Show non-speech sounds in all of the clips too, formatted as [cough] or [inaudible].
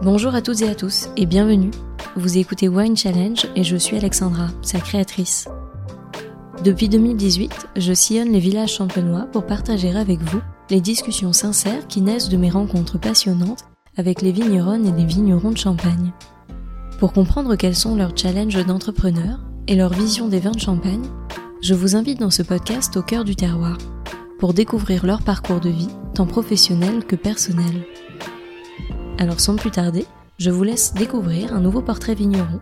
Bonjour à toutes et à tous et bienvenue. Vous écoutez Wine Challenge et je suis Alexandra, sa créatrice. Depuis 2018, je sillonne les villages champenois pour partager avec vous les discussions sincères qui naissent de mes rencontres passionnantes avec les vigneronnes et les vignerons de Champagne. Pour comprendre quels sont leurs challenges d'entrepreneurs et leur vision des vins de Champagne, je vous invite dans ce podcast au cœur du terroir pour découvrir leur parcours de vie, tant professionnel que personnel. Alors sans plus tarder, je vous laisse découvrir un nouveau portrait vigneron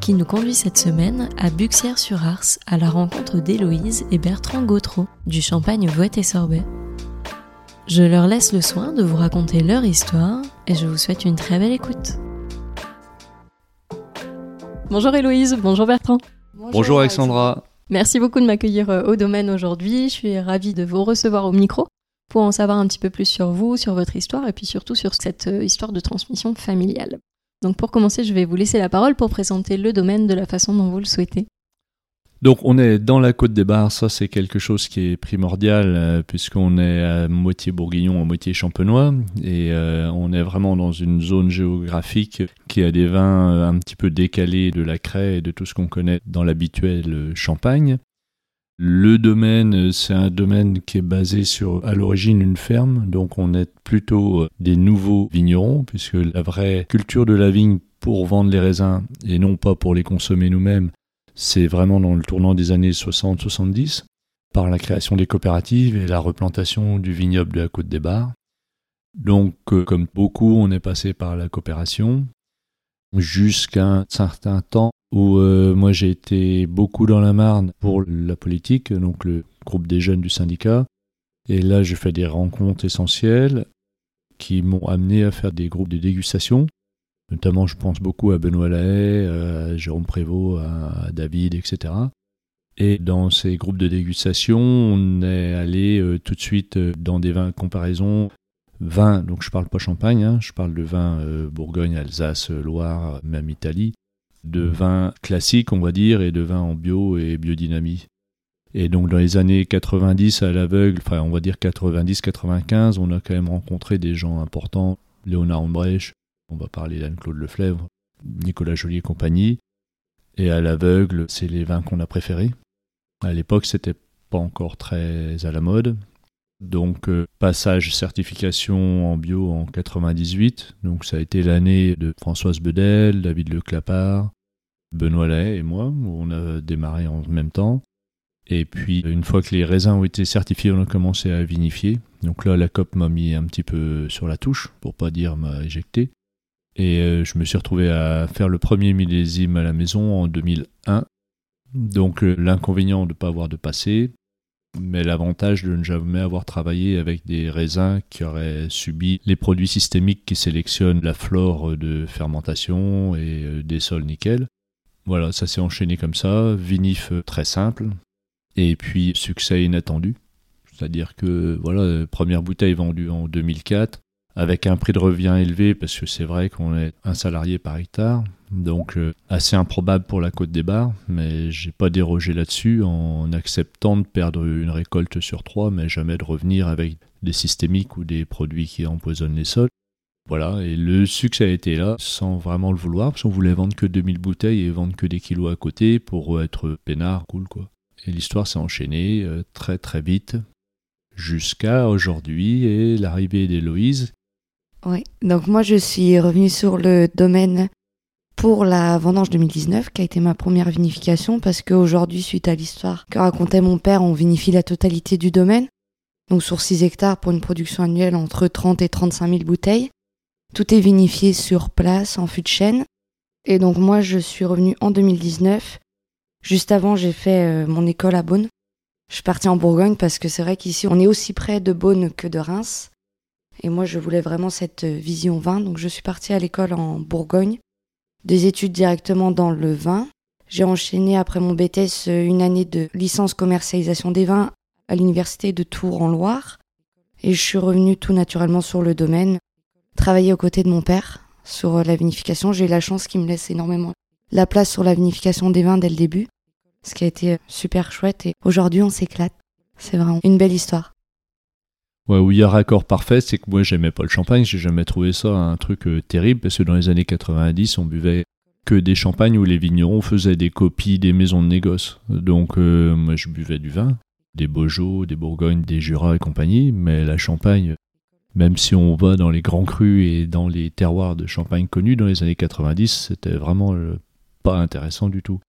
qui nous conduit cette semaine à Buxières-sur-Ars à la rencontre d'Héloïse et Bertrand Gautreau du Champagne Vouette et Sorbet. Je leur laisse le soin de vous raconter leur histoire et je vous souhaite une très belle écoute. Bonjour Héloïse, bonjour Bertrand. Bonjour, Alexandra. Merci beaucoup de m'accueillir euh, au domaine aujourd'hui. Je suis ravie de vous recevoir au micro pour en savoir un petit peu plus sur vous, sur votre histoire et puis surtout sur cette euh, histoire de transmission familiale. Donc pour commencer, je vais vous laisser la parole pour présenter le domaine de la façon dont vous le souhaitez. Donc on est dans la côte des Bars, ça c'est quelque chose qui est primordial euh, puisqu'on est à moitié bourguignon, à moitié champenois et euh, on est vraiment dans une zone géographique qui a des vins un petit peu décalés de la craie et de tout ce qu'on connaît dans l'habituel champagne. Le domaine, c'est un domaine qui est basé sur, à l'origine, une ferme, donc on est plutôt euh, des nouveaux vignerons, puisque la vraie culture de la vigne pour vendre les raisins et non pas pour les consommer nous-mêmes, c'est vraiment dans le tournant des années 60-70, par la création des coopératives et la replantation du vignoble de la Côte des Bars. Donc, euh, comme beaucoup, on est passé par la coopération jusqu'à un certain temps où euh, moi j'ai été beaucoup dans la Marne pour la politique, donc le groupe des jeunes du syndicat. Et là, j'ai fait des rencontres essentielles qui m'ont amené à faire des groupes de dégustation. Notamment, je pense beaucoup à Benoît Lahaye, à Jérôme Prévost, à David, etc. Et dans ces groupes de dégustation, on est allé euh, tout de suite euh, dans des vins de comparaison. Vins, donc je parle pas champagne, hein, je parle de vins Bourgogne, Alsace, Loire, même Italie de vins classiques, on va dire, et de vins en bio et biodynamie. Et donc dans les années 90 à l'aveugle, enfin on va dire 90-95, on a quand même rencontré des gens importants, Léonard Ombrecht, on va parler d'Anne-Claude Leflèvre, Nicolas Joly et compagnie. Et à l'aveugle, c'est les vins qu'on a préférés. À l'époque, c'était pas encore très à la mode. Donc euh, passage certification en bio en 98. Donc ça a été l'année de Françoise Bedel, David Leclapard, Benoît Lay et moi, où on a démarré en même temps. Et puis une fois que les raisins ont été certifiés, on a commencé à vinifier. Donc là, la COP m'a mis un petit peu sur la touche, pour pas dire m'a éjecté. Et euh, je me suis retrouvé à faire le premier millésime à la maison en 2001. Donc euh, l'inconvénient de ne pas avoir de passé, mais l'avantage de ne jamais avoir travaillé avec des raisins qui auraient subi les produits systémiques qui sélectionnent la flore de fermentation et euh, des sols nickel. Voilà, ça s'est enchaîné comme ça, vinif très simple, et puis succès inattendu. C'est-à-dire que voilà, première bouteille vendue en 2004, avec un prix de revient élevé, parce que c'est vrai qu'on est un salarié par hectare, donc euh, assez improbable pour la côte des bars, mais j'ai pas dérogé là-dessus en acceptant de perdre une récolte sur trois, mais jamais de revenir avec des systémiques ou des produits qui empoisonnent les sols. Voilà, et le succès a été là, sans vraiment le vouloir, parce qu'on voulait vendre que 2000 bouteilles et vendre que des kilos à côté pour être peinard, cool quoi. Et l'histoire s'est enchaînée euh, très très vite, jusqu'à aujourd'hui et l'arrivée d'Héloïse, oui, donc moi je suis revenue sur le domaine pour la vendange 2019, qui a été ma première vinification, parce qu'aujourd'hui, suite à l'histoire que racontait mon père, on vinifie la totalité du domaine, donc sur 6 hectares pour une production annuelle entre 30 et 35 000 bouteilles. Tout est vinifié sur place, en fût de chêne. Et donc moi, je suis revenue en 2019. Juste avant, j'ai fait euh, mon école à Beaune. Je suis partie en Bourgogne parce que c'est vrai qu'ici, on est aussi près de Beaune que de Reims. Et moi, je voulais vraiment cette vision vin. Donc, je suis partie à l'école en Bourgogne, des études directement dans le vin. J'ai enchaîné après mon BTS une année de licence commercialisation des vins à l'université de Tours en Loire. Et je suis revenue tout naturellement sur le domaine, travailler aux côtés de mon père sur la vinification. J'ai eu la chance qu'il me laisse énormément la place sur la vinification des vins dès le début, ce qui a été super chouette. Et aujourd'hui, on s'éclate. C'est vraiment une belle histoire. Ouais, où il y a raccord parfait, c'est que moi j'aimais pas le champagne, j'ai jamais trouvé ça un truc euh, terrible parce que dans les années 90, on buvait que des champagnes où les vignerons faisaient des copies des maisons de négoce. Donc euh, moi je buvais du vin, des Beaujolais, des Bourgognes, des Jura et compagnie, mais la Champagne, même si on va dans les grands crus et dans les terroirs de Champagne connus dans les années 90, c'était vraiment euh, pas intéressant du tout.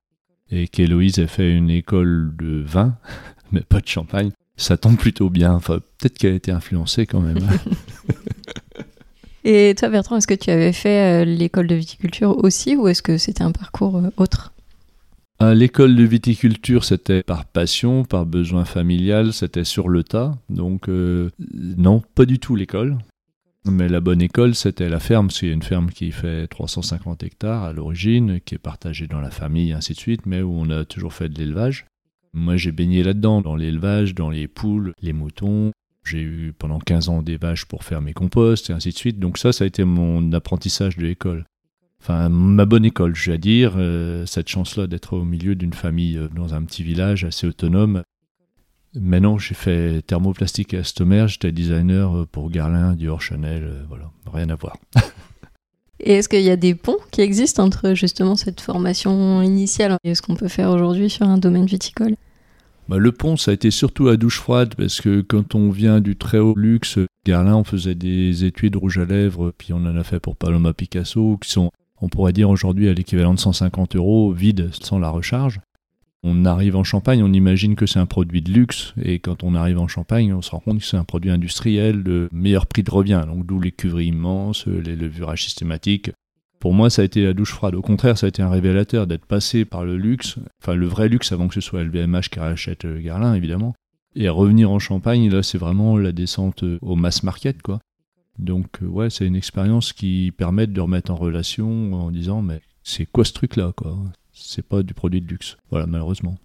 Et qu'Héloïse ait fait une école de vin, [laughs] mais pas de champagne, ça tombe plutôt bien. Enfin, peut-être qu'elle a été influencée quand même. [laughs] [laughs] Et toi, Bertrand, est-ce que tu avais fait euh, l'école de viticulture aussi ou est-ce que c'était un parcours euh, autre? À L'école de viticulture, c'était par passion, par besoin familial, c'était sur le tas. Donc, euh, non, pas du tout l'école. Mais la bonne école, c'était la ferme. C'est une ferme qui fait 350 hectares à l'origine, qui est partagée dans la famille, ainsi de suite, mais où on a toujours fait de l'élevage. Moi, j'ai baigné là-dedans, dans l'élevage, dans les poules, les moutons, j'ai eu pendant 15 ans des vaches pour faire mes composts et ainsi de suite. Donc ça, ça a été mon apprentissage de l'école. Enfin, ma bonne école, je vais dire, euh, cette chance-là d'être au milieu d'une famille euh, dans un petit village assez autonome. Maintenant, j'ai fait thermoplastique et astomer, j'étais designer euh, pour Garlin, Dior, Chanel, voilà, rien à voir. [laughs] et est-ce qu'il y a des ponts qui existent entre justement cette formation initiale et ce qu'on peut faire aujourd'hui sur un domaine viticole? Bah, le pont, ça a été surtout à douche froide, parce que quand on vient du très haut luxe, Garlin, on faisait des étuis de rouge à lèvres, puis on en a fait pour Paloma Picasso, qui sont, on pourrait dire aujourd'hui, à l'équivalent de 150 euros, vide, sans la recharge. On arrive en Champagne, on imagine que c'est un produit de luxe, et quand on arrive en Champagne, on se rend compte que c'est un produit industriel de meilleur prix de revient, donc d'où les cuveries immenses, les levurages systématiques, pour moi, ça a été la douche froide. Au contraire, ça a été un révélateur d'être passé par le luxe, enfin le vrai luxe avant que ce soit LVMH qui rachète euh, Garlin, évidemment. Et revenir en Champagne, là, c'est vraiment la descente euh, au mass market, quoi. Donc, euh, ouais, c'est une expérience qui permet de remettre en relation en disant, mais c'est quoi ce truc-là, quoi? C'est pas du produit de luxe. Voilà, malheureusement.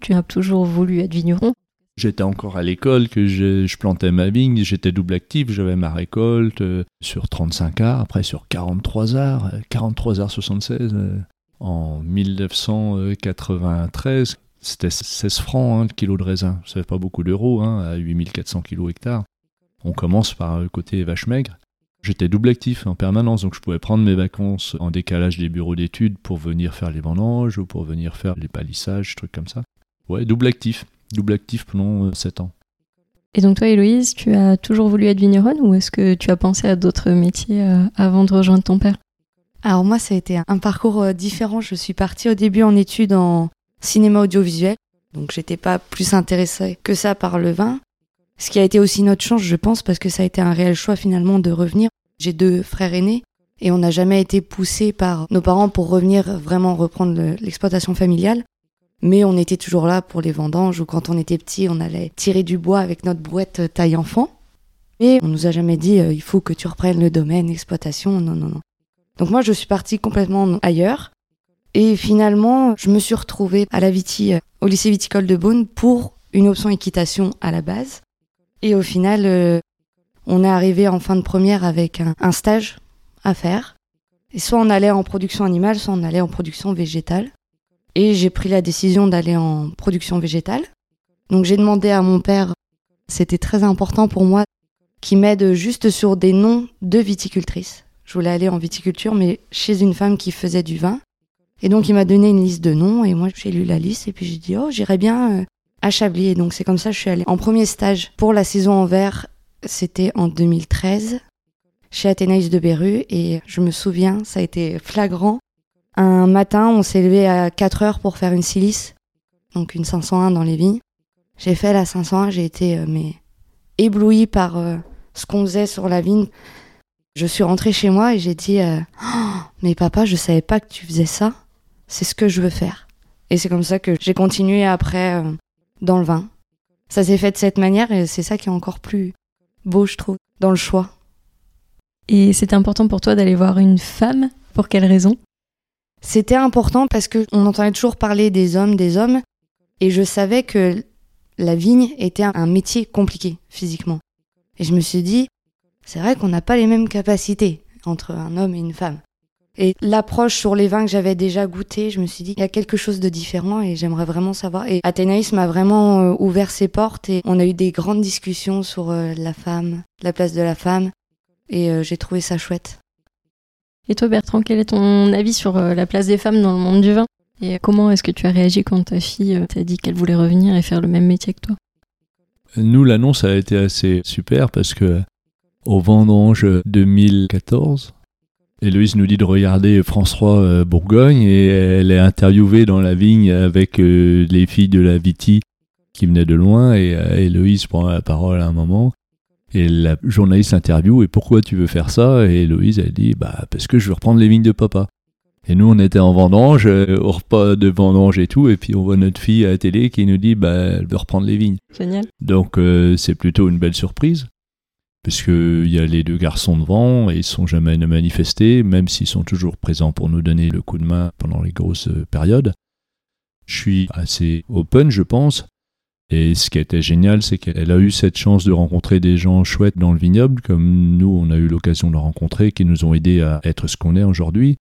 Tu as toujours voulu être vigneron J'étais encore à l'école, que je, plantais ma vigne, j'étais double actif, j'avais ma récolte euh, sur 35 arts, après sur 43 arts, 43 arts 76. en 1993, c'était 16 francs hein, le kilo de raisin. Ça fait pas beaucoup d'euros, hein, à 8400 kg hectares. On commence par le côté vache maigre. J'étais double actif en permanence, donc je pouvais prendre mes vacances en décalage des bureaux d'études pour venir faire les vendanges ou pour venir faire les palissages, trucs comme ça. Ouais, double actif double actif pendant 7 euh, ans. Et donc toi, Héloïse, tu as toujours voulu être vigneronne ou est-ce que tu as pensé à d'autres métiers euh, avant de rejoindre ton père? Alors moi, ça a été un parcours euh, différent. Je suis partie au début en études en cinéma audiovisuel, donc j'étais pas plus intéressée que ça par le vin. Ce qui a été aussi notre chance, je pense, parce que ça a été un réel choix finalement de revenir. J'ai deux frères aînés et on n'a jamais été poussés par nos parents pour revenir vraiment reprendre l'exploitation familiale. Mais on était toujours là pour les vendanges ou quand on était petit, on allait tirer du bois avec notre brouette taille enfant. Mais on nous a jamais dit euh, il faut que tu reprennes le domaine exploitation. Non, non, non. Donc moi, je suis partie complètement ailleurs. Et finalement, je me suis retrouvée à la Viti, euh, au lycée viticole de Beaune, pour une option équitation à la base. Et au final, euh, on est arrivé en fin de première avec un stage à faire. Et soit on allait en production animale, soit on allait en production végétale. Et j'ai pris la décision d'aller en production végétale. Donc j'ai demandé à mon père, c'était très important pour moi, qu'il m'aide juste sur des noms de viticultrices. Je voulais aller en viticulture, mais chez une femme qui faisait du vin. Et donc il m'a donné une liste de noms, et moi j'ai lu la liste, et puis j'ai dit, oh, j'irais bien euh, à Chablis. Et donc c'est comme ça que je suis allée en premier stage pour la saison en verre. C'était en 2013 chez Athénaïs de Beru, et je me souviens, ça a été flagrant. Un matin, on s'est levé à 4 heures pour faire une silice, donc une 501 dans les vignes. J'ai fait la 501, j'ai été euh, mais éblouie par euh, ce qu'on faisait sur la vigne. Je suis rentrée chez moi et j'ai dit euh, oh, mais papa, je savais pas que tu faisais ça. C'est ce que je veux faire. Et c'est comme ça que j'ai continué après dans le vin. Ça s'est fait de cette manière et c'est ça qui est encore plus beau, je trouve, dans le choix. Et c'était important pour toi d'aller voir une femme Pour quelle raison? C'était important parce que on entendait toujours parler des hommes, des hommes, et je savais que la vigne était un métier compliqué physiquement. Et je me suis dit, c'est vrai qu'on n'a pas les mêmes capacités entre un homme et une femme. Et l'approche sur les vins que j'avais déjà goûté, je me suis dit, il y a quelque chose de différent et j'aimerais vraiment savoir. Et Athénaïs m'a vraiment euh, ouvert ses portes et on a eu des grandes discussions sur euh, la femme, la place de la femme. Et euh, j'ai trouvé ça chouette. Et toi, Bertrand, quel est ton avis sur la place des femmes dans le monde du vin? Et comment est-ce que tu as réagi quand ta fille t'a dit qu'elle voulait revenir et faire le même métier que toi? Nous, l'annonce a été assez super parce que au vendange 2014, Héloïse nous dit de regarder France 3 euh, Bourgogne et elle est interviewée dans la vigne avec euh, les filles de la Viti qui venaient de loin et euh, Héloïse prend la parole à un moment et la journaliste interview et pourquoi tu veux faire ça? Et Héloïse elle dit bah parce que je veux reprendre les vignes de papa. Et nous on était en vendange, au repas de vendange et tout et puis on voit notre fille à la télé qui nous dit bah elle veut reprendre les vignes. Génial. Donc c'est plutôt une belle surprise puisqu'il y a les deux garçons devant et ils sont jamais manifestés, même s'ils sont toujours présents pour nous donner le coup de main pendant les grosses périodes. Je suis assez open, je pense. Et ce qui était génial, c'est qu'elle a eu cette chance de rencontrer des gens chouettes dans le vignoble, comme nous, on a eu l'occasion de rencontrer, qui nous ont aidés à être ce qu'on est aujourd'hui.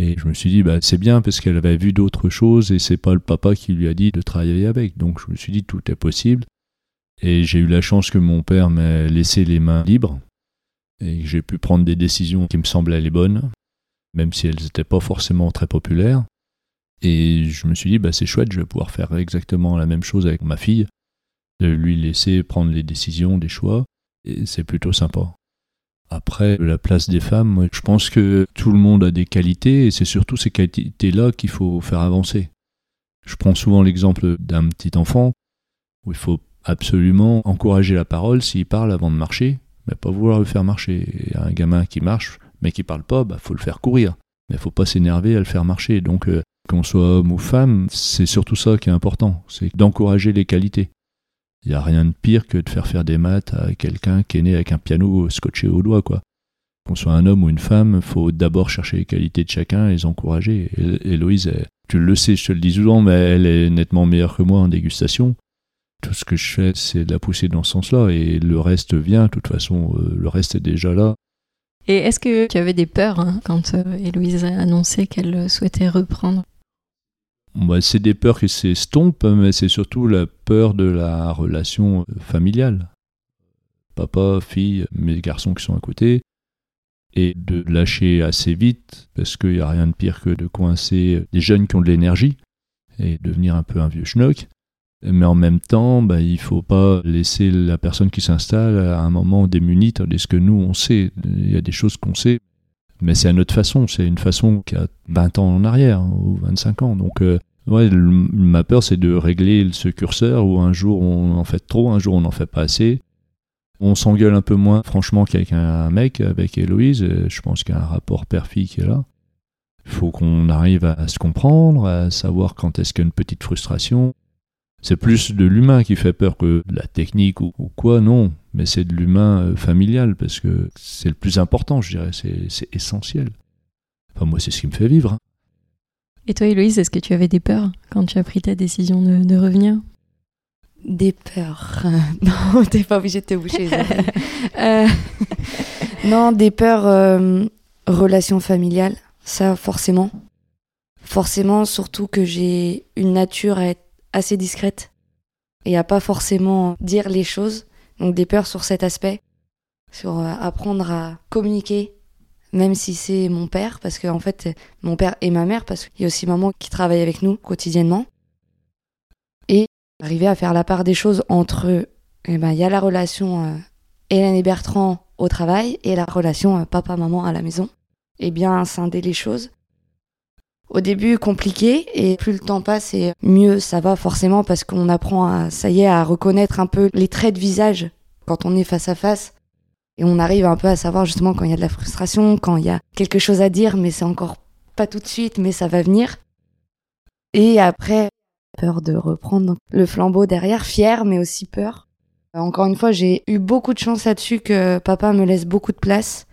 Et je me suis dit, bah, c'est bien parce qu'elle avait vu d'autres choses et c'est pas le papa qui lui a dit de travailler avec. Donc je me suis dit, tout est possible. Et j'ai eu la chance que mon père m'ait laissé les mains libres et que j'ai pu prendre des décisions qui me semblaient les bonnes, même si elles n'étaient pas forcément très populaires. Et je me suis dit, bah, c'est chouette, je vais pouvoir faire exactement la même chose avec ma fille, de lui laisser prendre les décisions, des choix, et c'est plutôt sympa. Après, la place des femmes, je pense que tout le monde a des qualités, et c'est surtout ces qualités-là qu'il faut faire avancer. Je prends souvent l'exemple d'un petit enfant, où il faut absolument encourager la parole s'il parle avant de marcher, mais pas vouloir le faire marcher. un gamin qui marche, mais qui parle pas, bah faut le faire courir. Mais faut pas s'énerver à le faire marcher. Donc euh, qu'on soit homme ou femme, c'est surtout ça qui est important, c'est d'encourager les qualités. Il n'y a rien de pire que de faire faire des maths à quelqu'un qui est né avec un piano scotché au doigt, quoi. Qu'on soit un homme ou une femme, faut d'abord chercher les qualités de chacun et les encourager. Héloïse, tu le sais, je te le dis souvent, mais elle est nettement meilleure que moi en dégustation tout ce que je fais, c'est de la pousser dans ce sens-là, et le reste vient, de toute façon, euh, le reste est déjà là. Et est-ce que tu avais des peurs hein, quand euh, Héloïse a annoncé qu'elle souhaitait reprendre bah, C'est des peurs qui s'estompent, mais c'est surtout la peur de la relation euh, familiale. Papa, fille, mes garçons qui sont à côté, et de lâcher assez vite, parce qu'il n'y a rien de pire que de coincer des jeunes qui ont de l'énergie, et devenir un peu un vieux schnock. Mais en même temps, bah, il faut pas laisser la personne qui s'installe à un moment démunie, tandis que nous, on sait, il y a des choses qu'on sait, mais c'est à notre façon, c'est une façon qui a 20 ans en arrière, hein, ou 25 ans. Donc, euh, ouais, ma peur, c'est de régler ce curseur où un jour on en fait trop, un jour on n'en fait pas assez. On s'engueule un peu moins, franchement, qu'avec un mec, avec Héloïse. Je pense qu'il y a un rapport père-fille qui est là. Il faut qu'on arrive à se comprendre, à savoir quand est-ce qu'il y a une petite frustration. C'est plus de l'humain qui fait peur que de la technique ou, quoi, non. Mais c'est de l'humain euh, familial parce que c'est le plus important, je dirais. C'est essentiel. Enfin, moi, c'est ce qui me fait vivre. Hein. Et toi, Héloïse, est-ce que tu avais des peurs quand tu as pris ta décision de, revenir? Des peurs. [laughs] non, t'es pas obligé de te boucher. [laughs] euh, [laughs] non, des peurs, euh, relations familiales, ça forcément. Forcément, surtout que j'ai une nature à être assez discrète et à pas forcément dire les choses. Donc des peurs sur cet aspect, sur euh, apprendre à communiquer, même si c'est mon père, parce qu'en en fait, mon père et ma mère, parce qu'il y a aussi maman qui travaille avec nous quotidiennement. Et arriver à faire la part des choses entre, eh ben, il y a la relation euh, Hélène et Bertrand au travail et la relation euh, papa-maman à la maison. Et bien scinder les choses au début compliqué et plus le temps passe et mieux ça va forcément parce qu'on apprend à, ça y est, à reconnaître un peu les traits de visage quand on est face à face et on arrive un peu à savoir justement quand il y a de la frustration, quand il y a quelque chose à dire mais c'est encore pas tout de suite mais ça va venir. Et après, peur de reprendre le flambeau derrière, fier mais aussi peur. Encore une fois, j'ai eu beaucoup de chance là-dessus que papa me laisse beaucoup de place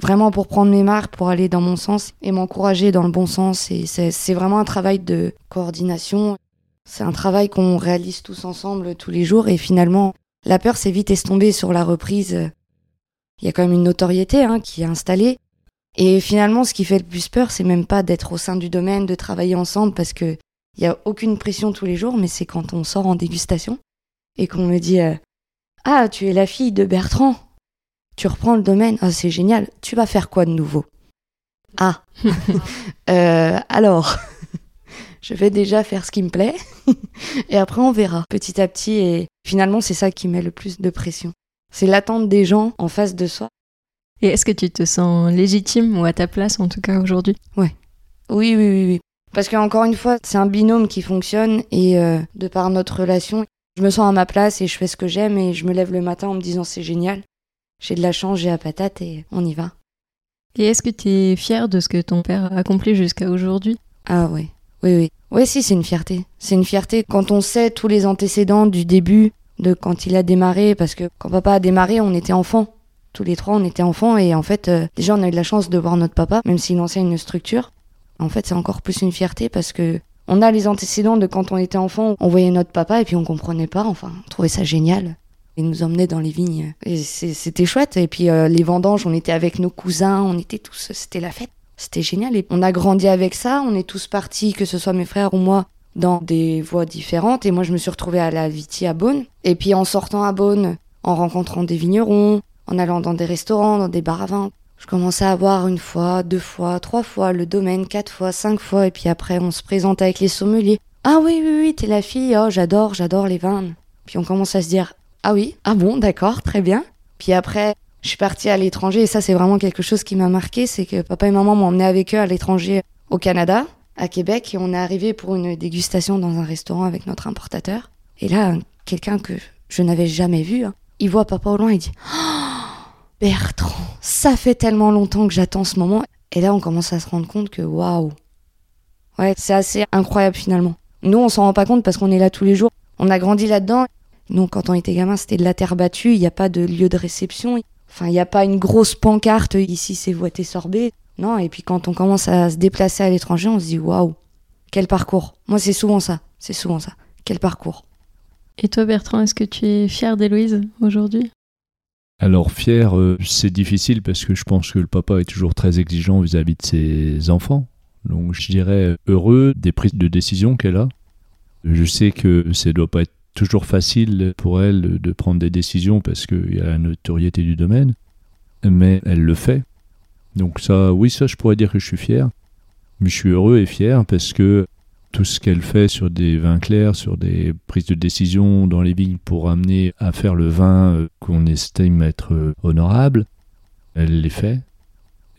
vraiment pour prendre mes marques, pour aller dans mon sens et m'encourager dans le bon sens. Et c'est vraiment un travail de coordination. C'est un travail qu'on réalise tous ensemble tous les jours. Et finalement, la peur s'est vite estompée sur la reprise. Il y a quand même une notoriété hein, qui est installée. Et finalement, ce qui fait le plus peur, c'est même pas d'être au sein du domaine, de travailler ensemble, parce que il y a aucune pression tous les jours, mais c'est quand on sort en dégustation et qu'on me dit euh, Ah, tu es la fille de Bertrand. Tu reprends le domaine. Ah, c'est génial. Tu vas faire quoi de nouveau? Ah, [laughs] euh, alors, [laughs] je vais déjà faire ce qui me plaît [laughs] et après on verra petit à petit. Et finalement, c'est ça qui met le plus de pression. C'est l'attente des gens en face de soi. Et est-ce que tu te sens légitime ou à ta place en tout cas aujourd'hui? Oui, oui, oui, oui. Parce qu'encore une fois, c'est un binôme qui fonctionne et euh, de par notre relation, je me sens à ma place et je fais ce que j'aime et je me lève le matin en me disant c'est génial. J'ai de la chance, j'ai la patate et on y va. Et est-ce que tu es fier de ce que ton père a accompli jusqu'à aujourd'hui? Ah oui, oui, oui. Oui, si, c'est une fierté. C'est une fierté quand on sait tous les antécédents du début, de quand il a démarré, parce que quand papa a démarré, on était enfants. Tous les trois, on était enfants et en fait, euh, déjà, on a eu de la chance de voir notre papa, même s'il lançait une structure. En fait, c'est encore plus une fierté parce que on a les antécédents de quand on était enfant, on voyait notre papa et puis on comprenait pas, enfin, on trouvait ça génial. Nous emmenait dans les vignes et c'était chouette. Et puis euh, les vendanges, on était avec nos cousins, on était tous, c'était la fête. C'était génial. Et on a grandi avec ça, on est tous partis, que ce soit mes frères ou moi, dans des voies différentes. Et moi, je me suis retrouvée à la Viti à Beaune. Et puis en sortant à Beaune, en rencontrant des vignerons, en allant dans des restaurants, dans des bars à vin, je commençais à voir une fois, deux fois, trois fois le domaine, quatre fois, cinq fois, et puis après on se présente avec les sommeliers. Ah oui, oui, oui, t'es la fille, oh j'adore, j'adore les vins. Puis on commence à se dire, ah oui, ah bon, d'accord, très bien. Puis après, je suis partie à l'étranger, et ça c'est vraiment quelque chose qui m'a marqué, c'est que papa et maman m'ont emmené avec eux à l'étranger au Canada, à Québec, et on est arrivé pour une dégustation dans un restaurant avec notre importateur. Et là, quelqu'un que je n'avais jamais vu, hein, il voit papa au loin, il dit, oh, Bertrand, ça fait tellement longtemps que j'attends ce moment. Et là, on commence à se rendre compte que waouh. Ouais, c'est assez incroyable finalement. Nous, on s'en rend pas compte parce qu'on est là tous les jours. On a grandi là-dedans. Nous, quand on était gamin, c'était de la terre battue. Il n'y a pas de lieu de réception. Enfin, il n'y a pas une grosse pancarte. Ici, c'est voité sorbet. Non, et puis quand on commence à se déplacer à l'étranger, on se dit waouh, quel parcours. Moi, c'est souvent ça. C'est souvent ça. Quel parcours. Et toi, Bertrand, est-ce que tu es fier d'Héloïse aujourd'hui? Alors fier, euh, c'est difficile parce que je pense que le papa est toujours très exigeant vis-à-vis de ses enfants. Donc je dirais heureux des prises de décision qu'elle a. Je sais que ça ne doit pas être toujours facile pour elle de prendre des décisions parce qu'il y a la notoriété du domaine, mais elle le fait. Donc ça, oui, ça je pourrais dire que je suis fier. Mais je suis heureux et fier parce que tout ce qu'elle fait sur des vins clairs, sur des prises de décision dans les vignes pour amener à faire le vin euh, qu'on estime être euh, honorable, elle les fait.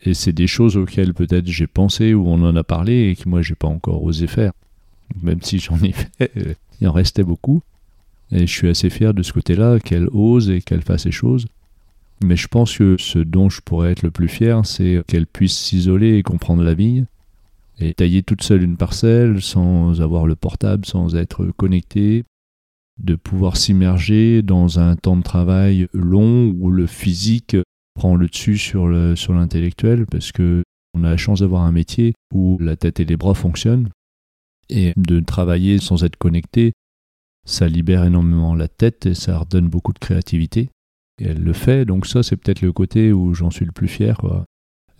Et c'est des choses auxquelles peut-être j'ai pensé ou on en a parlé et que moi j'ai pas encore osé faire. Même si j'en ai [laughs] fait, il en restait beaucoup. Et je suis assez fier de ce côté-là, qu'elle ose et qu'elle fasse ces choses. Mais je pense que ce dont je pourrais être le plus fier, c'est qu'elle puisse s'isoler et comprendre la vigne, et tailler toute seule une parcelle sans avoir le portable, sans être connecté, de pouvoir s'immerger dans un temps de travail long où le physique prend le dessus sur l'intellectuel sur parce que on a la chance d'avoir un métier où la tête et les bras fonctionnent. Et de travailler sans être connecté, ça libère énormément la tête et ça redonne beaucoup de créativité. Et elle le fait, donc ça c'est peut-être le côté où j'en suis le plus fier. Quoi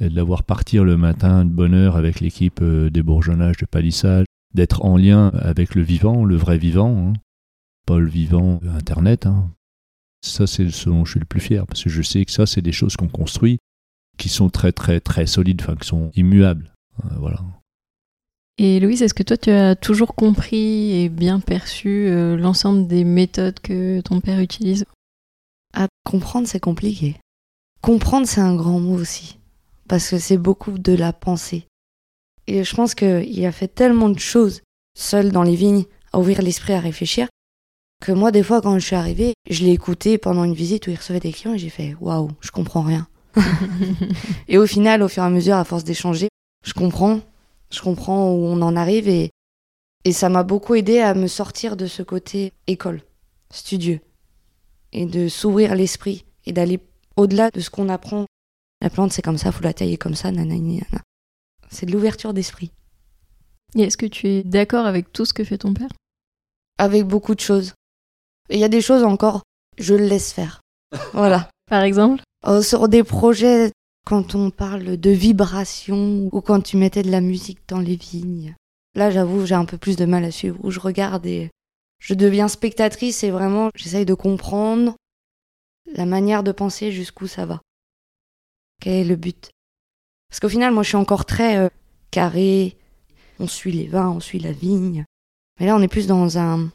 et de la voir partir le matin de bonne heure avec l'équipe euh, des bourgeonnages de palissage, d'être en lien avec le vivant, le vrai vivant, hein. pas le vivant Internet. Hein. Ça, c'est ce dont je suis le plus fier, parce que je sais que ça, c'est des choses qu'on construit, qui sont très, très, très solides, enfin, qui sont immuables. Hein, voilà. Et Louise, est-ce que toi, tu as toujours compris et bien perçu euh, l'ensemble des méthodes que ton père utilise? À comprendre, c'est compliqué. Comprendre, c'est un grand mot aussi parce que c'est beaucoup de la pensée. Et je pense qu'il a fait tellement de choses seul dans les vignes, à ouvrir l'esprit, à réfléchir, que moi, des fois, quand je suis arrivée, je l'ai écouté pendant une visite où il recevait des clients et j'ai fait waouh, je comprends rien. [laughs] et au final, au fur et à mesure, à force d'échanger, je comprends, je comprends où on en arrive et, et ça m'a beaucoup aidé à me sortir de ce côté école, studieux, et de s'ouvrir l'esprit et d'aller au-delà de ce qu'on apprend la plante, c'est comme ça, faut la tailler comme ça, nanani, C'est de l'ouverture d'esprit. Et est-ce que tu es d'accord avec tout ce que fait ton père? Avec beaucoup de choses. Il y a des choses encore, je le laisse faire. [laughs] voilà. Par exemple? Euh, Sur des projets quand on parle de vibration ou quand tu mettais de la musique dans les vignes. Là, j'avoue, j'ai un peu plus de mal à suivre, où je regarde et je deviens spectatrice et vraiment, j'essaye de comprendre la manière de penser jusqu'où ça va. Quel est le but? Parce qu'au final, moi, je suis encore très euh, carré, on suit les vins, on suit la vigne. Mais là, on est plus dans un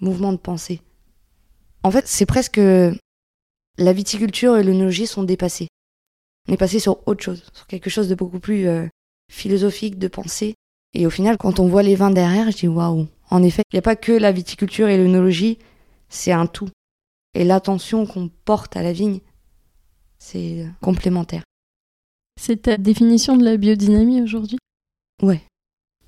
mouvement de pensée. En fait, c'est presque la viticulture et l'œnologie sont dépassés. On est passé sur autre chose, sur quelque chose de beaucoup plus euh, philosophique, de pensée. Et au final, quand on voit les vins derrière, je dis waouh. En effet, il n'y a pas que la viticulture et l'œnologie, c'est un tout. Et l'attention qu'on porte à la vigne, c'est complémentaire. C'est ta définition de la biodynamie aujourd'hui? Ouais.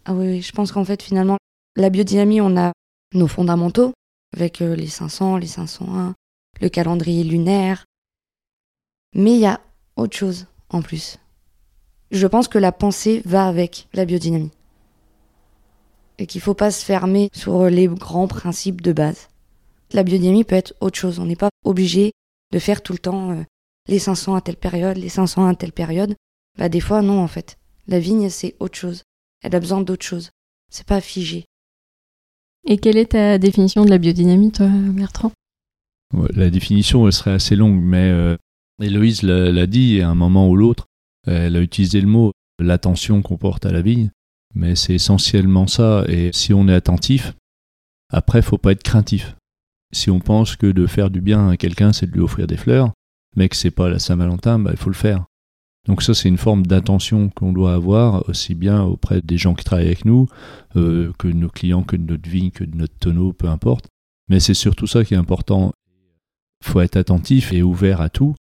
Ah oui, oui. je pense qu'en fait, finalement, la biodynamie, on a nos fondamentaux, avec euh, les 500, les 501, le calendrier lunaire. Mais il y a autre chose en plus. Je pense que la pensée va avec la biodynamie. Et qu'il ne faut pas se fermer sur les grands principes de base. La biodynamie peut être autre chose. On n'est pas obligé de faire tout le temps euh, les 500 à telle période, les 500 à telle période. Bah, des fois, non, en fait. La vigne, c'est autre chose. Elle a besoin d'autre chose. C'est pas figé. Et quelle est ta définition de la biodynamie, toi, Bertrand? La définition, elle serait assez longue, mais euh, Héloïse l'a dit à un moment ou l'autre. Elle a utilisé le mot l'attention qu'on porte à la vigne, mais c'est essentiellement ça. Et si on est attentif, après, faut pas être craintif. Si on pense que de faire du bien à quelqu'un, c'est de lui offrir des fleurs, mais que c'est pas la Saint-Valentin, bah, il faut le faire. Donc ça, c'est une forme d'attention qu'on doit avoir aussi bien auprès des gens qui travaillent avec nous, euh, que de nos clients, que de notre vigne, que de notre tonneau, peu importe. Mais c'est surtout ça qui est important. Faut être attentif et ouvert à tout.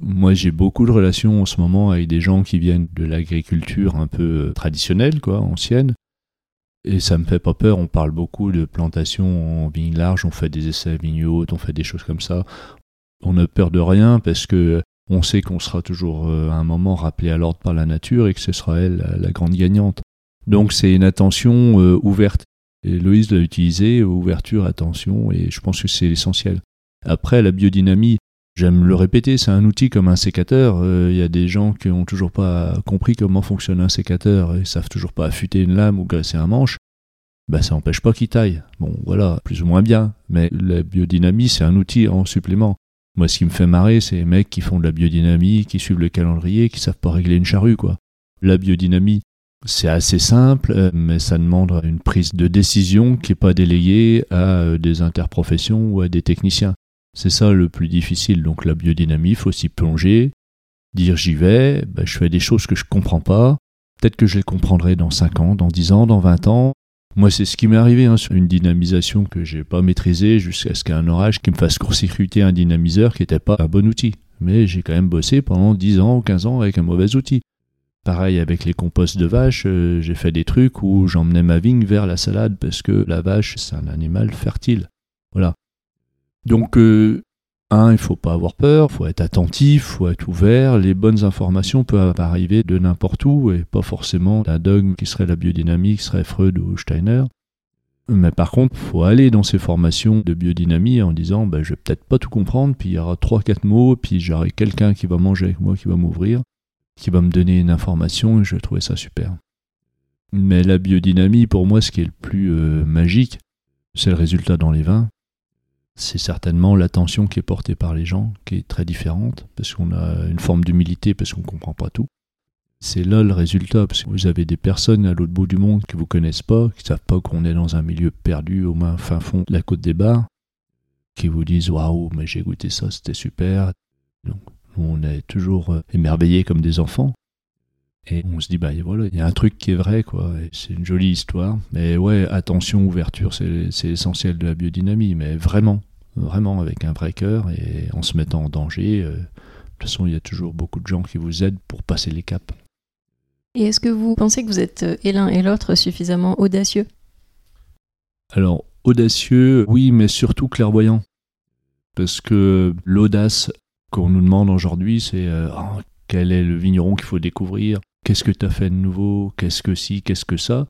Moi, j'ai beaucoup de relations en ce moment avec des gens qui viennent de l'agriculture un peu traditionnelle, quoi, ancienne. Et ça me fait pas peur. On parle beaucoup de plantation en vigne large, on fait des essais vignes hautes, on fait des choses comme ça. On n'a peur de rien parce que on sait qu'on sera toujours euh, à un moment rappelé à l'ordre par la nature et que ce sera elle la, grande gagnante. Donc c'est une attention euh, ouverte. Et Loïs l'a utilisé, ouverture, attention, et je pense que c'est l'essentiel. Après, la biodynamie, j'aime le répéter, c'est un outil comme un sécateur. Euh, il y a des gens qui n'ont toujours pas compris comment fonctionne un sécateur et savent toujours pas affûter une lame ou graisser un manche. Ben, ça n'empêche pas qu'il taille. Bon, voilà, plus ou moins bien. Mais la biodynamie, c'est un outil en supplément. Moi, ce qui me fait marrer, c'est les mecs qui font de la biodynamie, qui suivent le calendrier, qui savent pas régler une charrue, quoi. La biodynamie, c'est assez simple, euh, mais ça demande une prise de décision qui n'est pas déléguée à euh, des interprofessions ou à des techniciens. C'est ça le plus difficile. Donc la biodynamie, il faut s'y plonger, dire j'y vais, ben, je fais des choses que je comprends pas. Peut-être que je les comprendrai dans 5 ans, dans 10 ans, dans 20 ans. Moi, c'est ce qui m'est arrivé hein, une dynamisation que j'ai pas maîtrisée jusqu'à ce qu'un orage qui me fasse court-circuiter un dynamiseur qui n'était pas un bon outil. Mais j'ai quand même bossé pendant 10 ans ou 15 ans avec un mauvais outil. Pareil avec les composts de vaches, euh, j'ai fait des trucs où j'emmenais ma vigne vers la salade parce que la vache, c'est un animal fertile. Voilà. Donc, euh, un, il faut pas avoir peur, faut être attentif, faut être ouvert. Les bonnes informations peuvent arriver de n'importe où et pas forcément d'un dogme qui serait la biodynamie, qui serait Freud ou Steiner. Mais par contre, faut aller dans ces formations de biodynamie en disant ben, je vais peut-être pas tout comprendre, puis il y aura trois, quatre mots, puis j'aurai quelqu'un qui va manger avec moi, qui va m'ouvrir, qui va me donner une information et je vais trouver ça super. Mais la biodynamie, pour moi, ce qui est le plus euh, magique, c'est le résultat dans les vins c'est certainement l'attention qui est portée par les gens qui est très différente, parce qu'on a une forme d'humilité, parce qu'on ne comprend pas tout. C'est là le résultat, parce que vous avez des personnes à l'autre bout du monde qui ne vous connaissent pas, qui savent pas qu'on est dans un milieu perdu au moins fin fond de la côte des bars, qui vous disent Waouh, mais j'ai goûté ça, c'était super. Donc, on est toujours euh, émerveillés comme des enfants. Et on se dit, bah voilà, il y a un truc qui est vrai, quoi. C'est une jolie histoire. Mais ouais, attention, ouverture, c'est essentiel de la biodynamie. Mais vraiment, vraiment avec un vrai cœur et en se mettant en danger. Euh, de toute façon, il y a toujours beaucoup de gens qui vous aident pour passer les caps. Et est-ce que vous pensez que vous êtes euh, et l'un et l'autre suffisamment audacieux? Alors, audacieux, oui, mais surtout clairvoyant. Parce que l'audace qu'on nous demande aujourd'hui, c'est euh, oh, quel est le vigneron qu'il faut découvrir, Qu'est-ce que tu as fait de nouveau? Qu'est-ce que si Qu'est-ce que ça?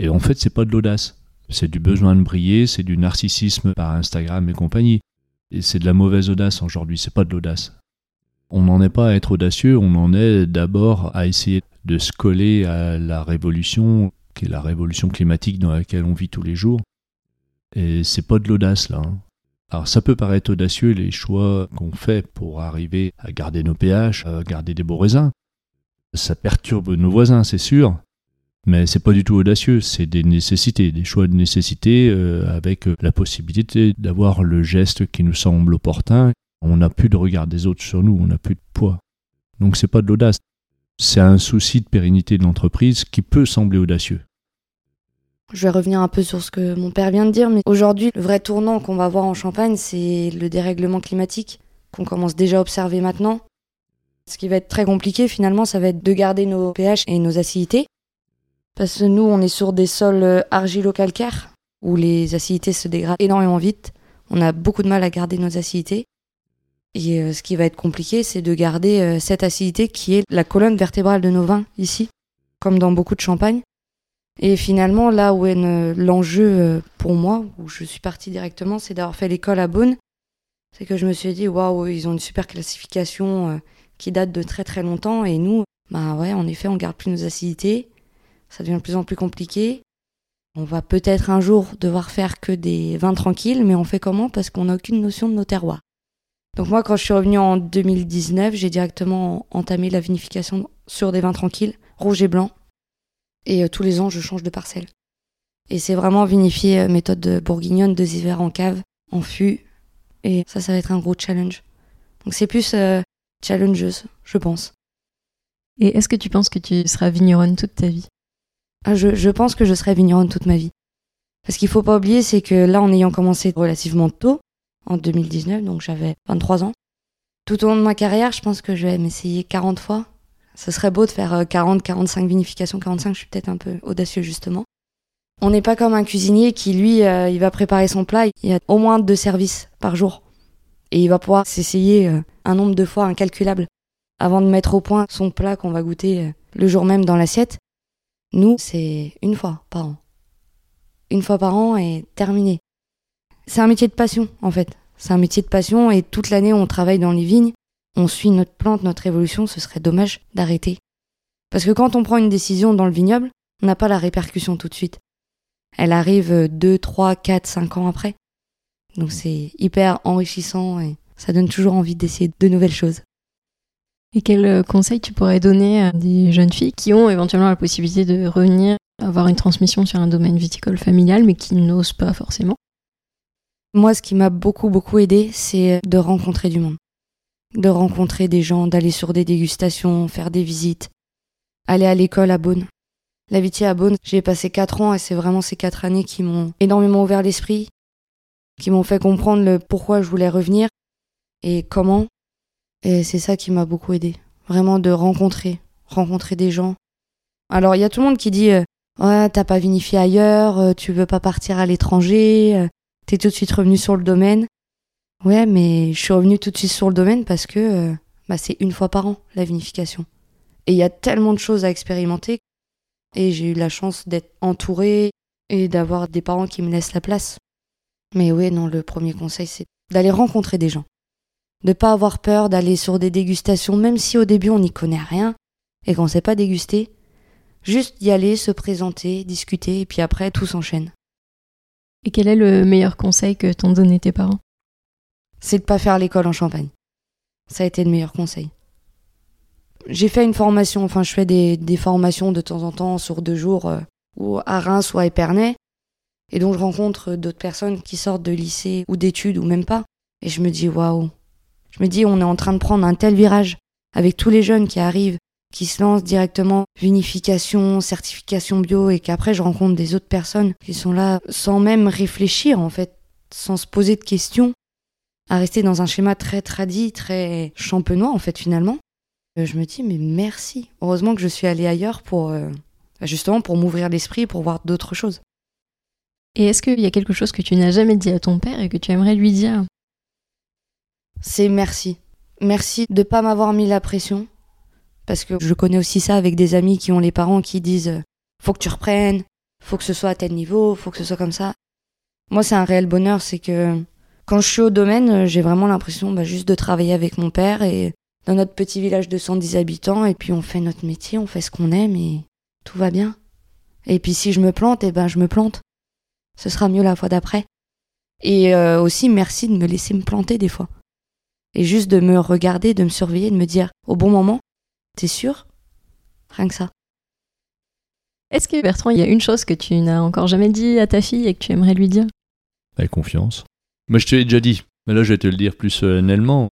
Et en fait, c'est pas de l'audace. C'est du besoin de briller, c'est du narcissisme par Instagram et compagnie. Et c'est de la mauvaise audace aujourd'hui, c'est pas de l'audace. On n'en est pas à être audacieux, on en est d'abord à essayer de se coller à la révolution, qui est la révolution climatique dans laquelle on vit tous les jours. Et c'est pas de l'audace là. Hein. Alors ça peut paraître audacieux les choix qu'on fait pour arriver à garder nos pH, à garder des beaux raisins. Ça perturbe nos voisins, c'est sûr, mais c'est pas du tout audacieux, c'est des nécessités, des choix de nécessité euh, avec euh, la possibilité d'avoir le geste qui nous semble opportun. On n'a plus de regard des autres sur nous, on n'a plus de poids. Donc c'est pas de l'audace, c'est un souci de pérennité de l'entreprise qui peut sembler audacieux. Je vais revenir un peu sur ce que mon père vient de dire, mais aujourd'hui, le vrai tournant qu'on va voir en Champagne, c'est le dérèglement climatique qu'on commence déjà à observer maintenant. Ce qui va être très compliqué finalement, ça va être de garder nos pH et nos acidités. Parce que nous, on est sur des sols euh, argilo-calcaires, où les acidités se dégradent énormément vite. On a beaucoup de mal à garder nos acidités. Et euh, ce qui va être compliqué, c'est de garder euh, cette acidité qui est la colonne vertébrale de nos vins ici, comme dans beaucoup de champagne. Et finalement, là où est l'enjeu pour moi, où je suis partie directement, c'est d'avoir fait l'école à Beaune. C'est que je me suis dit, waouh, ils ont une super classification qui date de très très longtemps. Et nous, bah ouais, en effet, on garde plus nos acidités. Ça devient de plus en plus compliqué. On va peut-être un jour devoir faire que des vins tranquilles, mais on fait comment? Parce qu'on n'a aucune notion de nos terroirs. Donc moi, quand je suis revenue en 2019, j'ai directement entamé la vinification sur des vins tranquilles, rouge et blanc. Et euh, tous les ans, je change de parcelle. Et c'est vraiment vinifier euh, méthode bourguignonne, deux hivers en cave, en fût. Et ça, ça va être un gros challenge. Donc c'est plus euh, challengeuse, je pense. Et est-ce que tu penses que tu seras vigneronne toute ta vie? Ah, je, je, pense que je serai vigneronne toute ma vie. Parce qu'il faut pas oublier, c'est que là, en ayant commencé relativement tôt, en 2019, donc j'avais 23 ans, tout au long de ma carrière, je pense que je vais m'essayer 40 fois ce serait beau de faire 40, euh, 45 vinifications. 45, je suis peut-être un peu audacieux justement. On n'est pas comme un cuisinier qui, lui, euh, il va préparer son plat. Il y a au moins deux services par jour. Et il va pouvoir s'essayer euh, un nombre de fois incalculable avant de mettre au point son plat qu'on va goûter le jour même dans l'assiette. Nous, c'est une fois par an. Une fois par an et terminé. C'est un métier de passion, en fait. C'est un métier de passion et toute l'année, on travaille dans les vignes on suit notre plante, notre évolution, ce serait dommage d'arrêter. Parce que quand on prend une décision dans le vignoble, on n'a pas la répercussion tout de suite. Elle arrive 2, 3, 4, 5 ans après. Donc c'est hyper enrichissant et ça donne toujours envie d'essayer de nouvelles choses. Et quel euh, conseil tu pourrais donner à des jeunes filles qui ont éventuellement la possibilité de revenir avoir une transmission sur un domaine viticole familial mais qui n'osent pas forcément? Moi, ce qui m'a beaucoup beaucoup aidé, c'est de rencontrer du monde de rencontrer des gens, d'aller sur des dégustations, faire des visites, aller à l'école à Beaune. L'amitié à Beaune, j'ai passé quatre ans et c'est vraiment ces quatre années qui m'ont énormément ouvert l'esprit, qui m'ont fait comprendre le pourquoi je voulais revenir et comment. Et c'est ça qui m'a beaucoup aidé. Vraiment de rencontrer, rencontrer des gens. Alors il y a tout le monde qui dit euh, Ouais, t'as pas vinifié ailleurs, euh, tu veux pas partir à l'étranger, euh, t'es tout de suite revenu sur le domaine. Ouais, mais je suis revenue tout de suite sur le domaine parce que euh, bah, c'est une fois par an la vinification. Et il y a tellement de choses à expérimenter. Et j'ai eu la chance d'être entourée et d'avoir des parents qui me laissent la place. Mais oui, non, le premier conseil, c'est d'aller rencontrer des gens. De pas avoir peur d'aller sur des dégustations, même si au début on n'y connaît rien et qu'on ne sait pas déguster. Juste d'y aller, se présenter, discuter, et puis après tout s'enchaîne. Et quel est le meilleur conseil que t'ont donné tes parents? C'est de pas faire l'école en Champagne. Ça a été le meilleur conseil. J'ai fait une formation, enfin je fais des, formations de temps en temps sur deux jours, euh, ou à Reims ou à Épernay, et donc je rencontre d'autres personnes qui sortent de lycée ou d'études ou même pas, et je me dis waouh. Je me dis on est en train de prendre un tel virage avec tous les jeunes qui arrivent, qui se lancent directement vinification, certification bio, et qu'après je rencontre des autres personnes qui sont là sans même réfléchir en fait, sans se poser de questions à rester dans un schéma très tradit, très champenois en fait finalement. Euh, je me dis mais merci. Heureusement que je suis allée ailleurs pour euh, justement pour m'ouvrir l'esprit, pour voir d'autres choses. Et est-ce qu'il y a quelque chose que tu n'as jamais dit à ton père et que tu aimerais lui dire? C'est merci. Merci de pas m'avoir mis la pression. Parce que je connais aussi ça avec des amis qui ont les parents qui disent faut que tu reprennes, faut que ce soit à tel niveau, faut que ce soit comme ça. Moi, c'est un réel bonheur, c'est que quand je suis au domaine, euh, j'ai vraiment l'impression bah, juste de travailler avec mon père et dans notre petit village de 110 habitants et puis on fait notre métier, on fait ce qu'on aime et tout va bien. Et puis si je me plante, eh ben je me plante. Ce sera mieux la fois d'après. Et euh, aussi merci de me laisser me planter des fois. Et juste de me regarder, de me surveiller, de me dire au bon moment, t'es sûr? Rien que ça. Est-ce que Bertrand, il y a une chose que tu n'as encore jamais dit à ta fille et que tu aimerais lui dire? Avec confiance. Moi, je te l'ai déjà dit, mais là, je vais te le dire plus solennellement.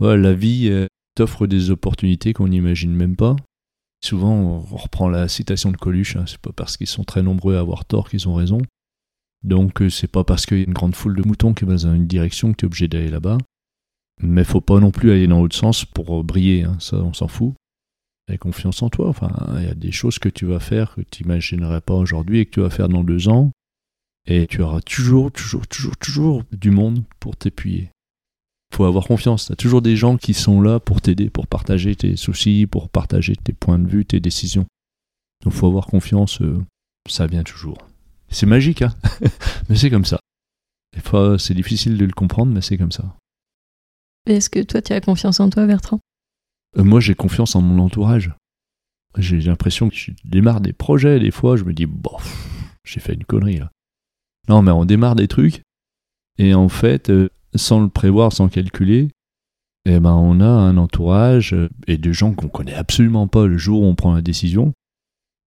la vie euh, t'offre des opportunités qu'on n'imagine même pas. Souvent, on reprend la citation de Coluche, hein, c'est pas parce qu'ils sont très nombreux à avoir tort qu'ils ont raison. Donc, euh, c'est pas parce qu'il y a une grande foule de moutons qui va dans une direction que tu es obligé d'aller là-bas. Mais faut pas non plus aller dans l'autre sens pour briller, hein, ça, on s'en fout. Aie confiance en toi. Enfin, il y a des choses que tu vas faire que tu n'imaginerais pas aujourd'hui et que tu vas faire dans deux ans. Et tu auras toujours, toujours, toujours, toujours du monde pour t'appuyer faut avoir confiance. Tu as toujours des gens qui sont là pour t'aider, pour partager tes soucis, pour partager tes points de vue, tes décisions. Donc faut avoir confiance, euh, ça vient toujours. C'est magique, hein [laughs] mais c'est comme ça. Des fois, c'est difficile de le comprendre, mais c'est comme ça. Est-ce que toi, tu as confiance en toi, Bertrand? Euh, Moi, j'ai confiance en mon entourage. J'ai l'impression que je démarre des projets, des fois, je me dis, bof, j'ai fait une connerie là. Non, mais on démarre des trucs, et en fait, euh, sans le prévoir, sans calculer, eh ben on a un entourage euh, et des gens qu'on connaît absolument pas le jour où on prend la décision,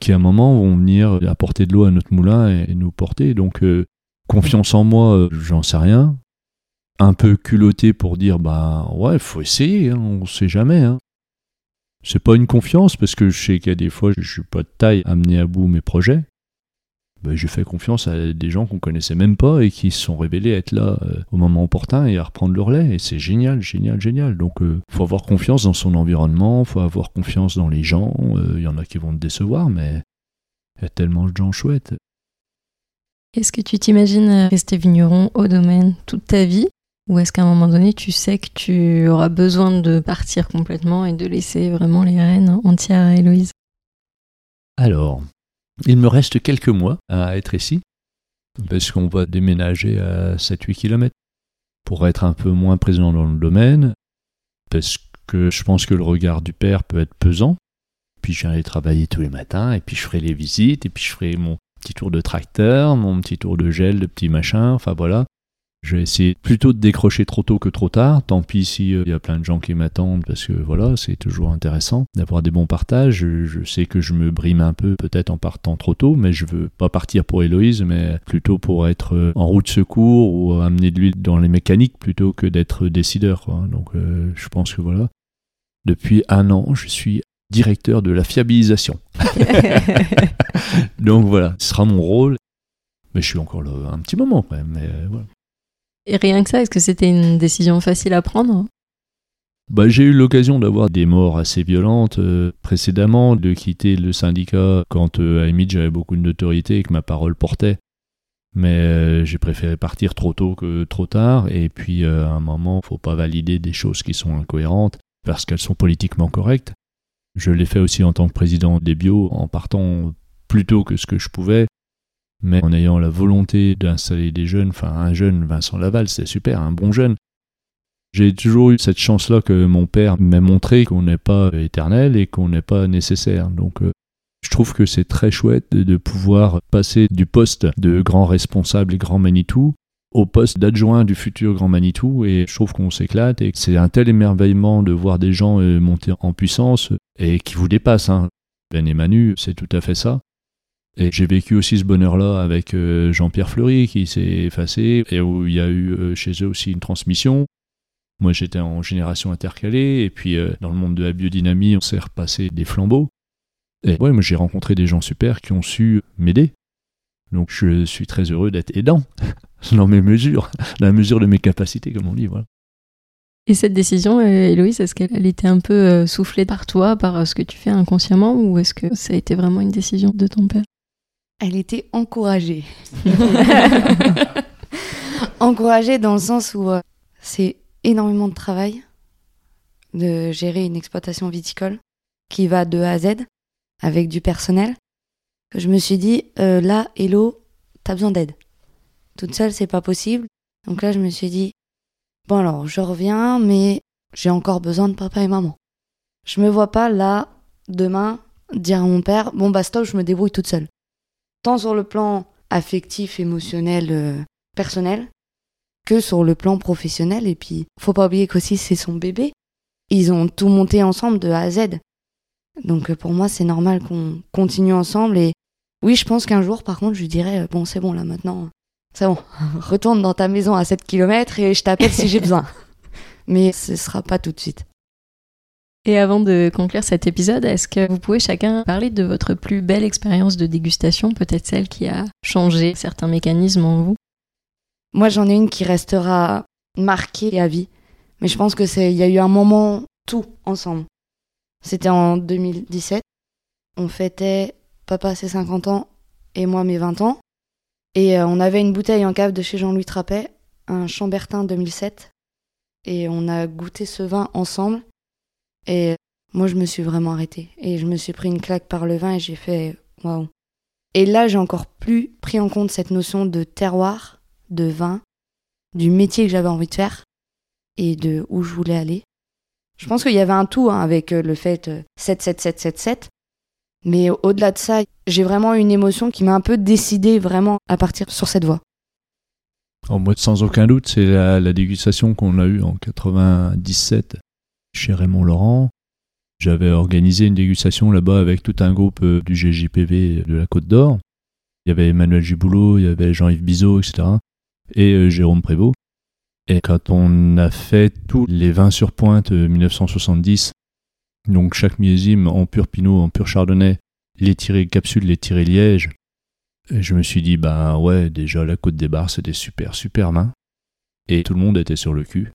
qui à un moment vont venir apporter de l'eau à notre moulin et, nous porter. Donc euh, confiance en moi, euh, j'en sais rien. Un peu culotté pour dire bah ouais, faut essayer, hein, on sait jamais. Hein. C'est pas une confiance parce que je sais qu'il y a des fois je suis pas de taille à mener à bout mes projets. Bah, j'ai fait confiance à des gens qu'on connaissait même pas et qui se sont révélés être là euh, au moment opportun et à reprendre le relais. Et c'est génial, génial, génial. Donc, il euh, faut avoir confiance dans son environnement, faut avoir confiance dans les gens. Il euh, y en a qui vont te décevoir, mais il y a tellement de gens chouettes. Est-ce que tu t'imagines rester vigneron au domaine toute ta vie? Ou est-ce qu'à un moment donné, tu sais que tu auras besoin de partir complètement et de laisser vraiment les rênes entières à Héloïse? Alors, il me reste quelques mois à être ici, parce qu'on va déménager à 7-8 km pour être un peu moins présent dans le domaine, parce que je pense que le regard du père peut être pesant. Puis j'allais travailler tous les matins, et puis je ferai les visites, et puis je ferai mon petit tour de tracteur, mon petit tour de gel, de petits machins, enfin voilà. Je vais essayer plutôt de décrocher trop tôt que trop tard. Tant pis s'il euh, y a plein de gens qui m'attendent parce que voilà, c'est toujours intéressant d'avoir des bons partages. Je, sais que je me brime un peu peut-être en partant trop tôt, mais je veux pas partir pour Héloïse, mais plutôt pour être euh, en route secours ou amener de l'huile dans les mécaniques plutôt que d'être décideur. Donc euh, je pense que voilà. Depuis un an, je suis directeur de la fiabilisation. [laughs] Donc voilà, ce sera mon rôle. Mais je suis encore là un petit moment quand même. Mais voilà. Et rien que ça, est-ce que c'était une décision facile à prendre bah, J'ai eu l'occasion d'avoir des morts assez violentes euh, précédemment, de quitter le syndicat quand euh, à j'avais beaucoup de notoriété et que ma parole portait. Mais euh, j'ai préféré partir trop tôt que trop tard. Et puis à un moment, faut pas valider des choses qui sont incohérentes parce qu'elles sont politiquement correctes. Je l'ai fait aussi en tant que président des bio en partant plus tôt que ce que je pouvais mais en ayant la volonté d'installer des jeunes, enfin un jeune Vincent Laval, c'est super, un bon jeune. J'ai toujours eu cette chance-là que mon père m'a montré qu'on n'est pas éternel et qu'on n'est pas nécessaire. Donc euh, je trouve que c'est très chouette de, pouvoir passer du poste de grand responsable et grand Manitou au poste d'adjoint du futur Grand Manitou et je trouve qu'on s'éclate et c'est un tel émerveillement de voir des gens euh, monter en puissance et qui vous dépassent. Hein. Ben et Manu, c'est tout à fait ça. Et j'ai vécu aussi ce bonheur-là avec euh, Jean-Pierre Fleury qui s'est effacé et où il y a eu euh, chez eux aussi une transmission. Moi j'étais en génération intercalée et puis euh, dans le monde de la biodynamie on s'est repassé des flambeaux. Et ouais, moi j'ai rencontré des gens super qui ont su m'aider. Donc je suis très heureux d'être aidant [laughs] dans mes mesures, dans la mesure de mes capacités comme on dit. Et cette décision, Héloïse, est-ce qu'elle était un peu soufflée par toi, par ce que tu fais inconsciemment, ou est-ce que ça a été vraiment une décision de ton père? Elle était encouragée. [laughs] encouragée dans le sens où euh, c'est énormément de travail de gérer une exploitation viticole qui va de A à Z avec du personnel. Je me suis dit, euh, là, Hello, t'as besoin d'aide. Toute seule, c'est pas possible. Donc là, je me suis dit, bon alors, je reviens, mais j'ai encore besoin de papa et maman. Je me vois pas là, demain, dire à mon père Bon, bah stop, je me débrouille toute seule. Tant sur le plan affectif, émotionnel, euh, personnel, que sur le plan professionnel. Et puis, faut pas oublier qu'aussi, c'est son bébé. Ils ont tout monté ensemble de A à Z. Donc, euh, pour moi, c'est normal qu'on continue ensemble. Et oui, je pense qu'un jour, par contre, je lui dirais euh, Bon, c'est bon, là, maintenant, c'est bon, [laughs] retourne dans ta maison à 7 km et je t'appelle si j'ai besoin. [laughs] Mais ce sera pas tout de suite. Et avant de conclure cet épisode, est-ce que vous pouvez chacun parler de votre plus belle expérience de dégustation, peut-être celle qui a changé certains mécanismes en vous? Moi, j'en ai une qui restera marquée à vie. Mais je pense que c'est, il y a eu un moment tout ensemble. C'était en 2017. On fêtait papa ses 50 ans et moi mes 20 ans. Et euh, on avait une bouteille en cave de chez Jean-Louis Trappet, un Chambertin 2007. Et on a goûté ce vin ensemble. Et moi, je me suis vraiment arrêtée. Et je me suis pris une claque par le vin et j'ai fait waouh. Et là, j'ai encore plus pris en compte cette notion de terroir, de vin, du métier que j'avais envie de faire et de où je voulais aller. Je pense qu'il y avait un tout hein, avec euh, le fait 77777. Euh, Mais au-delà de ça, j'ai vraiment une émotion qui m'a un peu décidé vraiment à partir sur cette voie. En moi, sans aucun doute, c'est la, la dégustation qu'on a eue en 97 chez Raymond Laurent. J'avais organisé une dégustation là-bas avec tout un groupe euh, du GJPV de la Côte d'Or. Il y avait Emmanuel Giboulot, il y avait Jean-Yves Bizot, etc. Et euh, Jérôme Prévost. Et quand on a fait tous les vins sur pointe 1970, euh, donc chaque millésime en pur pinot, en pur chardonnay, les tirés capsules, les tirés liège, je me suis dit, bah ouais, déjà la Côte des Bars, c'était super, super vins. Et tout le monde était sur le cul.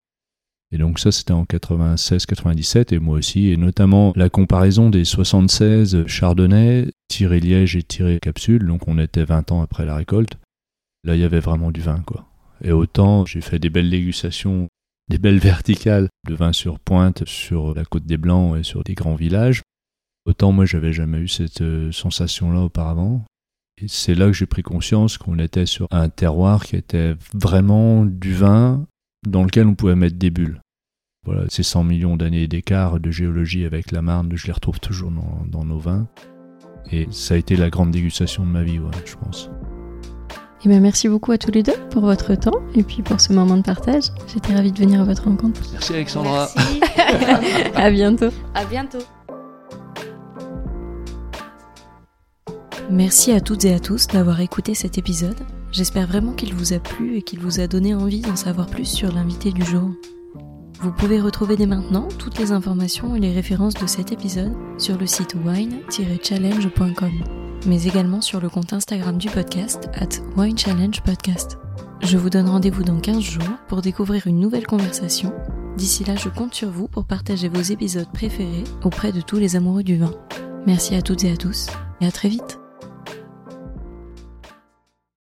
Et donc ça, c'était en 96-97, et moi aussi, et notamment la comparaison des 76 chardonnay, tiré liège et tiré capsule, donc on était 20 ans après la récolte. Là, il y avait vraiment du vin, quoi. Et autant, j'ai fait des belles dégustations, des belles verticales de vin sur pointe sur la côte des Blancs et sur des grands villages. Autant moi, j'avais jamais eu cette euh, sensation-là auparavant. Et c'est là que j'ai pris conscience qu'on était sur un terroir qui était vraiment du vin dans lequel on pouvait mettre des bulles. Voilà, ces 100 millions d'années d'écart de géologie avec la Marne, je les retrouve toujours dans, nos vins. Et ça a été la grande dégustation de ma vie, je pense. Et eh bien merci beaucoup à tous les deux pour votre temps et puis pour ce moment de partage. J'étais ravie de venir à votre rencontre. Merci Alexandra. Merci. [laughs] à bientôt. À bientôt. Merci à toutes et à tous d'avoir écouté cet épisode. J'espère vraiment qu'il vous a plu et qu'il vous a donné envie d'en savoir plus sur l'invité du jour. Vous pouvez retrouver dès maintenant toutes les informations et les références de cet épisode sur le site wine-challenge.com, mais également sur le compte Instagram du podcast at winechallengepodcast. Je vous donne rendez-vous dans 15 jours pour découvrir une nouvelle conversation. D'ici là, je compte sur vous pour partager vos épisodes préférés auprès de tous les amoureux du vin. Merci à toutes et à tous et à très vite.